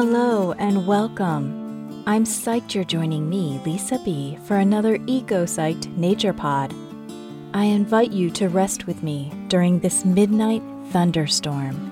Hello and welcome. I'm psyched you're joining me, Lisa B., for another Eco Psyched Nature Pod. I invite you to rest with me during this midnight thunderstorm.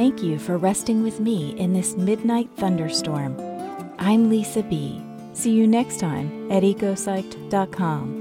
Thank you for resting with me in this midnight thunderstorm. I'm Lisa B. See you next time at ecopsych.com.